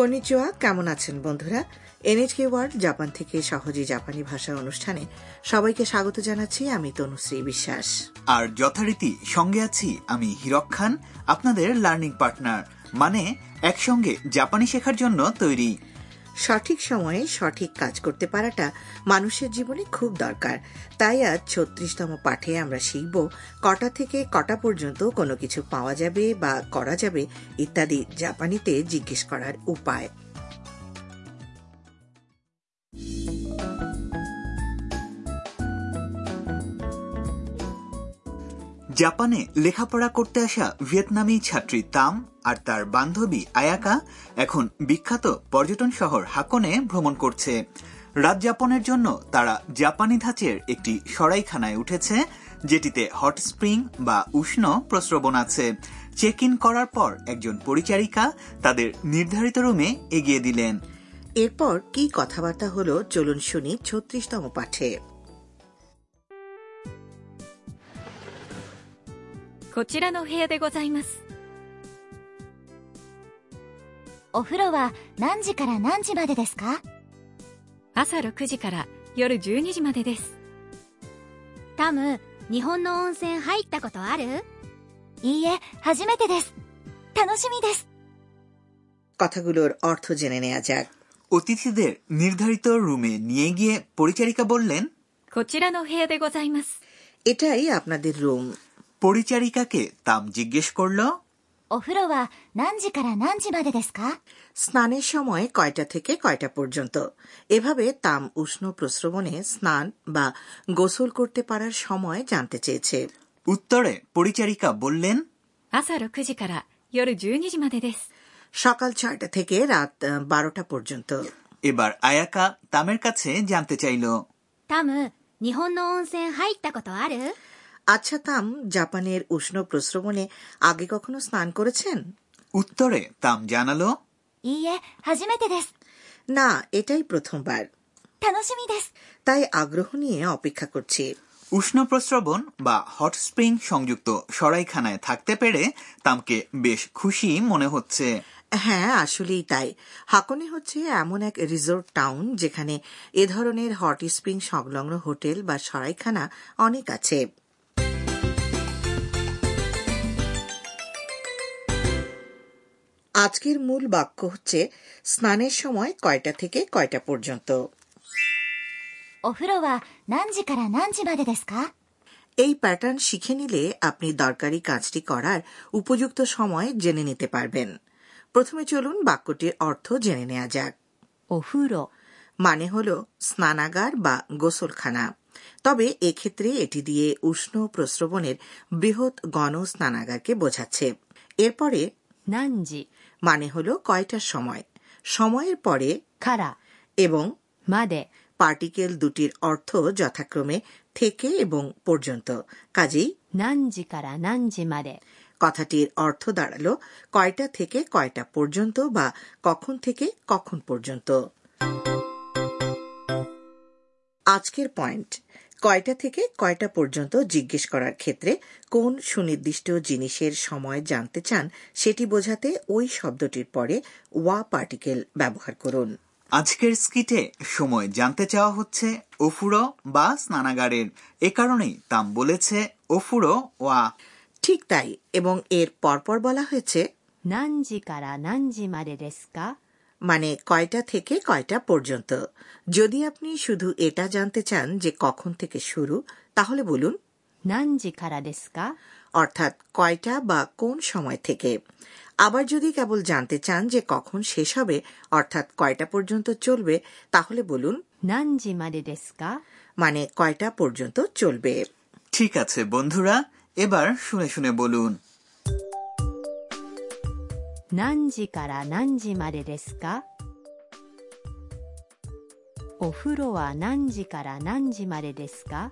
Konnichiwa কেমন আছেন বন্ধুরা? এনএচকে ওয়ার্ড জাপান থেকে সহজে জাপানি ভাষার অনুষ্ঠানে সবাইকে স্বাগত জানাচ্ছি আমি তনুশ্রী বিশ্বাস। আর যথারীতি সঙ্গে আছি আমি হিরক খান, আপনাদের লার্নিং পার্টনার মানে একসঙ্গে জাপানি শেখার জন্য তৈরি। সঠিক সময়ে সঠিক কাজ করতে পারাটা মানুষের জীবনে খুব দরকার। তাই আজ ছত্রিশতম পাঠে আমরা শিখব, কটা থেকে কটা পর্যন্ত কোনো কিছু পাওয়া যাবে বা করা যাবে ইত্যাদি জাপানিতে জিজ্ঞেস করার উপায়। জাপানে লেখাপড়া করতে আসা ভিয়েতনামি ছাত্রী তাম আর তার বান্ধবী আয়াকা এখন বিখ্যাত পর্যটন শহর হাকনে ভ্রমণ করছে। রাত যাপনের জন্য তারা জাপানি ধাঁচের একটি সরাইখানায় উঠেছে, যেটিতে হট স্প্রিং বা উষ্ণ প্রস্রবণ আছে। চেক ইন করার পর একজন পরিচারিকা তাদের নির্ধারিত রুমে এগিয়ে দিলেন। এরপর কি কথাবার্তা হলো চলুন শুনি ছত্রিশতম পাঠে। こちらの部屋でございます お風呂は何時から何時までですか 朝6時から夜12時までです タム、日本の温泉入ったことあるいいえ、初めてです。楽しみです。 কথাগুলোর অর্থ জেনে নেওয়া যাক অতিথিদের নির্ধারিত রুমে নিয়ে গিয়ে পরিচারিকা বললেন こちらの部屋でございます এটাই আপনাদের রুম পরিচারিকাকে তাম জিজ্ঞেস করল お風呂は何時から何時までですか স্নানের সময় কয়টা থেকে কয়টা পর্যন্ত এভাবে তাম উষ্ণ প্রস্রবণে স্নান বা গোসল করতে পারার সময় জানতে চেয়েছে উত্তরে পরিচারিকা বললেন 朝6時から夜12時までです সকাল ছয়টা থেকে রাত আহ, বারোটা পর্যন্ত এবার আয়াকা তামের কাছে জানতে চাইল タム、日本の温泉入ったことある আচ্ছা তাম জাপানের উষ্ণ প্রশ্রবণে আগে কখনো স্নান করেছেন? উত্তরে তাম জানালো। না এটাই প্রথমবার। তাই আগ্রহ নিয়ে অপেক্ষা করছি। উষ্ণ প্রস্রবণ বা হট স্প্রিং সংযুক্ত সরাইখানায় থাকতে পেরে তামকে বেশ খুশি মনে হচ্ছে। হ্যাঁ আসলেই তাই। হাকনে হচ্ছে এমন এক রিসোর্ট টাউন যেখানে এ ধরনের হট স্প্রিং সংলগ্ন হোটেল বা সরাইখানা অনেক আছে। আজকের মূল বাক্য হচ্ছে স্নানের সময় কয়টা থেকে কয়টা পর্যন্ত? এই প্যাটার্ন শিখে নিলে আপনি দরকারি কাজটি করার উপযুক্ত সময় জেনে নিতে পারবেন। প্রথমে চলুন বাক্যটির অর্থ জেনে নেওয়া যাক। ওহুরো মানে হল স্নানাগার বা গোসলখানা। তবে এক্ষেত্রে এটি দিয়ে উষ্ণ প্রস্রবণের বৃহৎ গণ স্নানাগারকে বোঝাচ্ছে। এরপরে নানজি। মানে হল কয়টার সময়? সময়ের পরে খারা এবং মাদে? পার্টিকেল দুটির অর্থ যথাক্রমে থেকে এবং পর্যন্ত। কাজেই নানজি কারা? নানজি মারে কথাটির অর্থ দাঁড়াল কয়টা থেকে কয়টা পর্যন্ত বা কখন থেকে কখন পর্যন্ত। আজকের পয়েন্ট। কয়টা থেকে কয়টা পর্যন্ত জিজ্ঞেস করার ক্ষেত্রে কোন সুনির্দিষ্ট জিনিসের সময় জানতে চান সেটি বোঝাতে ওই শব্দটির পরে ওয়া পার্টিকেল ব্যবহার করুন। আজকের স্কিটে সময় জানতে চাওয়া হচ্ছে ওফুরো বা স্নানাগারের। এ কারণেই তাম বলেছে ওফুরো ওয়া। ঠিক তাই এবং এর পরপর বলা হয়েছে নানজি কারা নানজি মারে রেস্কা? মানে কয়টা থেকে কয়টা পর্যন্ত? যদি আপনি শুধু এটা জানতে চান যে কখন থেকে শুরু তাহলে বলুন। অর্থাৎ কয়টা বা কোন সময় থেকে? আবার যদি কেবল জানতে চান যে কখন শেষ হবে অর্থাৎ কয়টা পর্যন্ত চলবে তাহলে বলুন। মানে কয়টা পর্যন্ত চলবে? ঠিক আছে বন্ধুরা এবার শুনে শুনে বলুন। 何時から何時までですかお風呂は何時から何時までですか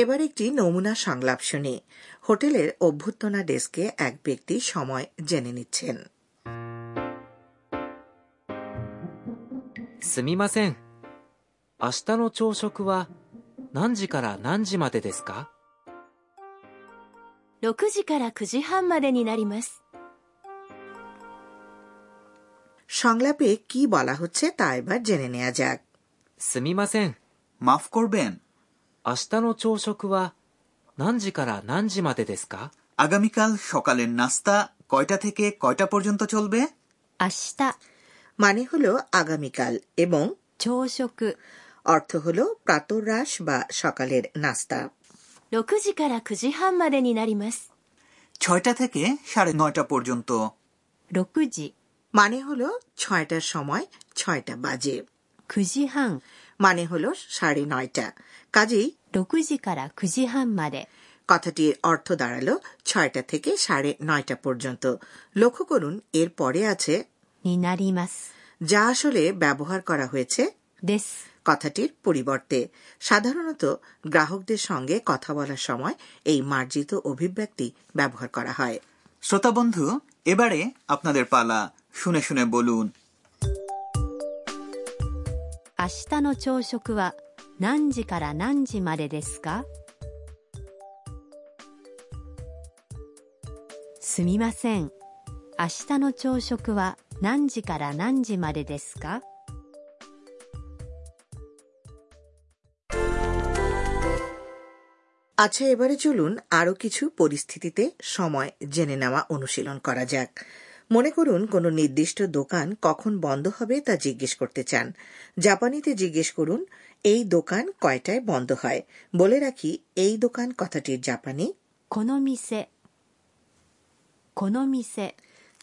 এবার একটি নমুনা সংলাপ শুনি হোটেলের অভ্যর্থনা ডেস্কে এক ব্যক্তি সময় জেনে নিচ্ছেন すみません。明日の朝食は 何時から何時までですか 6時から9時半までになります সংলাপে কি বলা হচ্ছে তা এবার জেনে নেওয়া যাক すみません。 মাফ করবেন 明日の朝食は何時から何時までですか আগামীকাল সকালের নাস্তা কয়টা থেকে কয়টা পর্যন্ত চলবে 明日 মানে হলো আগামীকাল এবং 朝食 অর্থ হলো প্রাতরাশ বা সকালের নাস্তা 6時から9時半までになります ছয়টা থেকে সাড়ে নয়টা পর্যন্ত 6時 মানে হলো ছয়টার সময় ছয়টা বাজে 9時半 মানে হলো সাড়ে নয়টা কাজেই 6時から9時半まで কথাটির অর্থ দাঁড়ালো ছয়টা থেকে সাড়ে নয়টা পর্যন্ত লক্ষ্য করুন এর পরে আছে になります যা আসলে ব্যবহার করা হয়েছে です কথাটির পরিবর্তে সাধারণত গ্রাহকদের সঙ্গে কথা বলার সময় এই মার্জিত অভিব্যক্তি ব্যবহার করা হয় শ্রোতা বন্ধু এবারে আপনাদের পালা শুনে শুনে বলুন 明日の朝食は何時から何時までですかすみません明日の朝食は何時から何時までですか আচ্ছা এবারে চলুন আরও কিছু পরিস্থিতিতে সময় জেনে নেওয়া অনুশীলন করা যাক মনে করুন কোনো নির্দিষ্ট দোকান কখন বন্ধ হবে তা জিজ্ঞেস করতে চান জাপানিতে জিজ্ঞেস করুন এই দোকান কয়টায় বন্ধ হয় বলে রাখি এই দোকান কথাটির জাপানি この店この店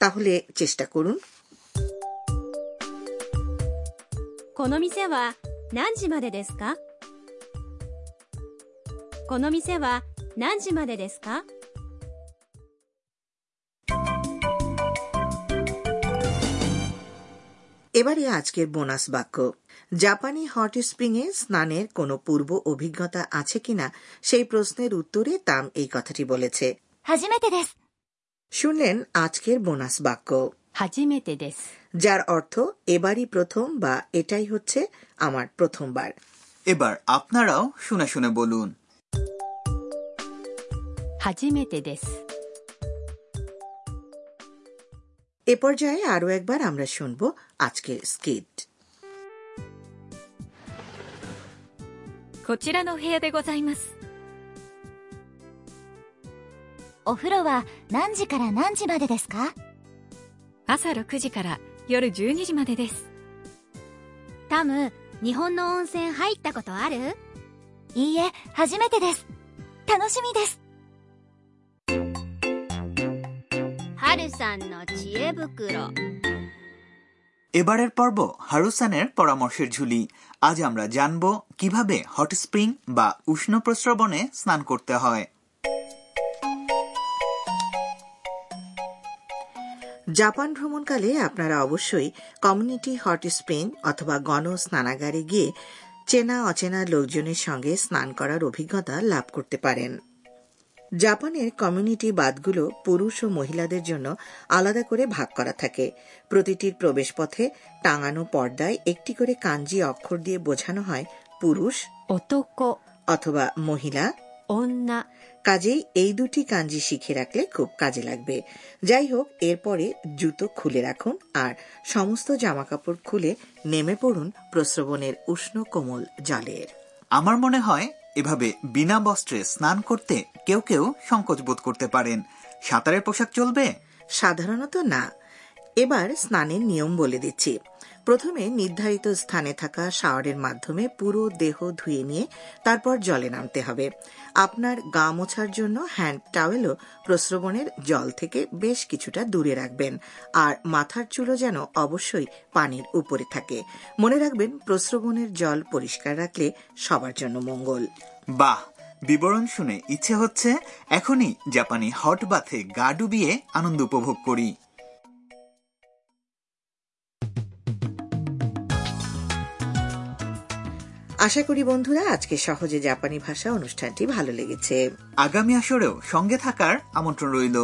তাহলে চেষ্টা করুন この店は何時までですか この店は何時までですか এবারে আজকের বোনাস বাক্য জাপানি হট স্প্রিং এ স্নানের কোনো পূর্ব অভিজ্ঞতা আছে কিনা সেই প্রশ্নের উত্তরে তাম এই কথাটি বলেছে 初めてです শুনলেন আজকের বোনাস বাক্য 初めてです যার অর্থ এবারই প্রথম বা এটাই হচ্ছে আমার প্রথমবার এবার আপনারাও শুনে শুনে বলুন 初めてです এ পর্যায়ে আরও একবার আমরা শুনব আজকের স্কিট こちらの部屋でございますお風呂は何時から何時までですか朝6時から夜12時までですタム日本の温泉入ったことあるいいえ初めてです楽しみです এবারের পর্ব হারুসানের পরামর্শের ঝুলি। আজ আমরা জানব কীভাবে হট স্প্রিং বা উষ্ণ প্রস্রবণে স্নান করতে হয়। জাপান ভ্রমণকালে আপনারা অবশ্যই কমিউনিটি হট স্প্রিং অথবা গণ স্নানাগারে গিয়ে চেনা অচেনা লোকজনের সঙ্গে স্নান করার অভিজ্ঞতা লাভ করতে পারেন। জাপানের কমিউনিটি বাঁধগুলো পুরুষ ও মহিলাদের জন্য আলাদা করে ভাগ করা থাকে। প্রতিটির প্রবেশপথে টাঙানো পর্দায় একটি করে কাঞ্জি অক্ষর দিয়ে বোঝানো হয় পুরুষ 男 অথবা মহিলা। 女 কাজেই এই দুটি কাঞ্জি শিখে রাখলে খুব কাজে লাগবে। যাই হোক এরপরে জুতো খুলে রাখুন আর সমস্ত জামাকাপড় খুলে নেমে পড়ুন প্রস্রবণের উষ্ণ কোমল জলের। আমার মনে হয় এভাবে বিনা বস্ত্রে স্নান করতে কেউ কেউ সংকোচ বোধ করতে পারেন। সাঁতারের পোশাক চলবে? সাধারণত না। এবার স্নানের নিয়ম বলে দিচ্ছি। প্রথমে নির্ধারিত স্থানে থাকা শাওয়ারের মাধ্যমে পুরো দেহ ধুয়ে নিয়ে তারপর জলে নামতে হবে। আপনার গা মোছার জন্য হ্যান্ড টাওয়েলও প্রস্রবণের জল থেকে বেশ কিছুটা দূরে রাখবেন, আর মাথার চুলও যেন অবশ্যই পানির উপরে থাকে। মনে রাখবেন, প্রস্রবণের জল পরিষ্কার রাখলে সবার জন্য মঙ্গল। বাহ! বিবরণ শুনে ইচ্ছে হচ্ছে এখনই জাপানি হট বাথে গা ডুবিয়ে আনন্দ উপভোগ করি। আশা করি বন্ধুরা, আজকে সহজে জাপানি ভাষা অনুষ্ঠানটি ভালো লেগেছে। আগামী আসরেও সঙ্গে থাকার আমন্ত্রণ রইল।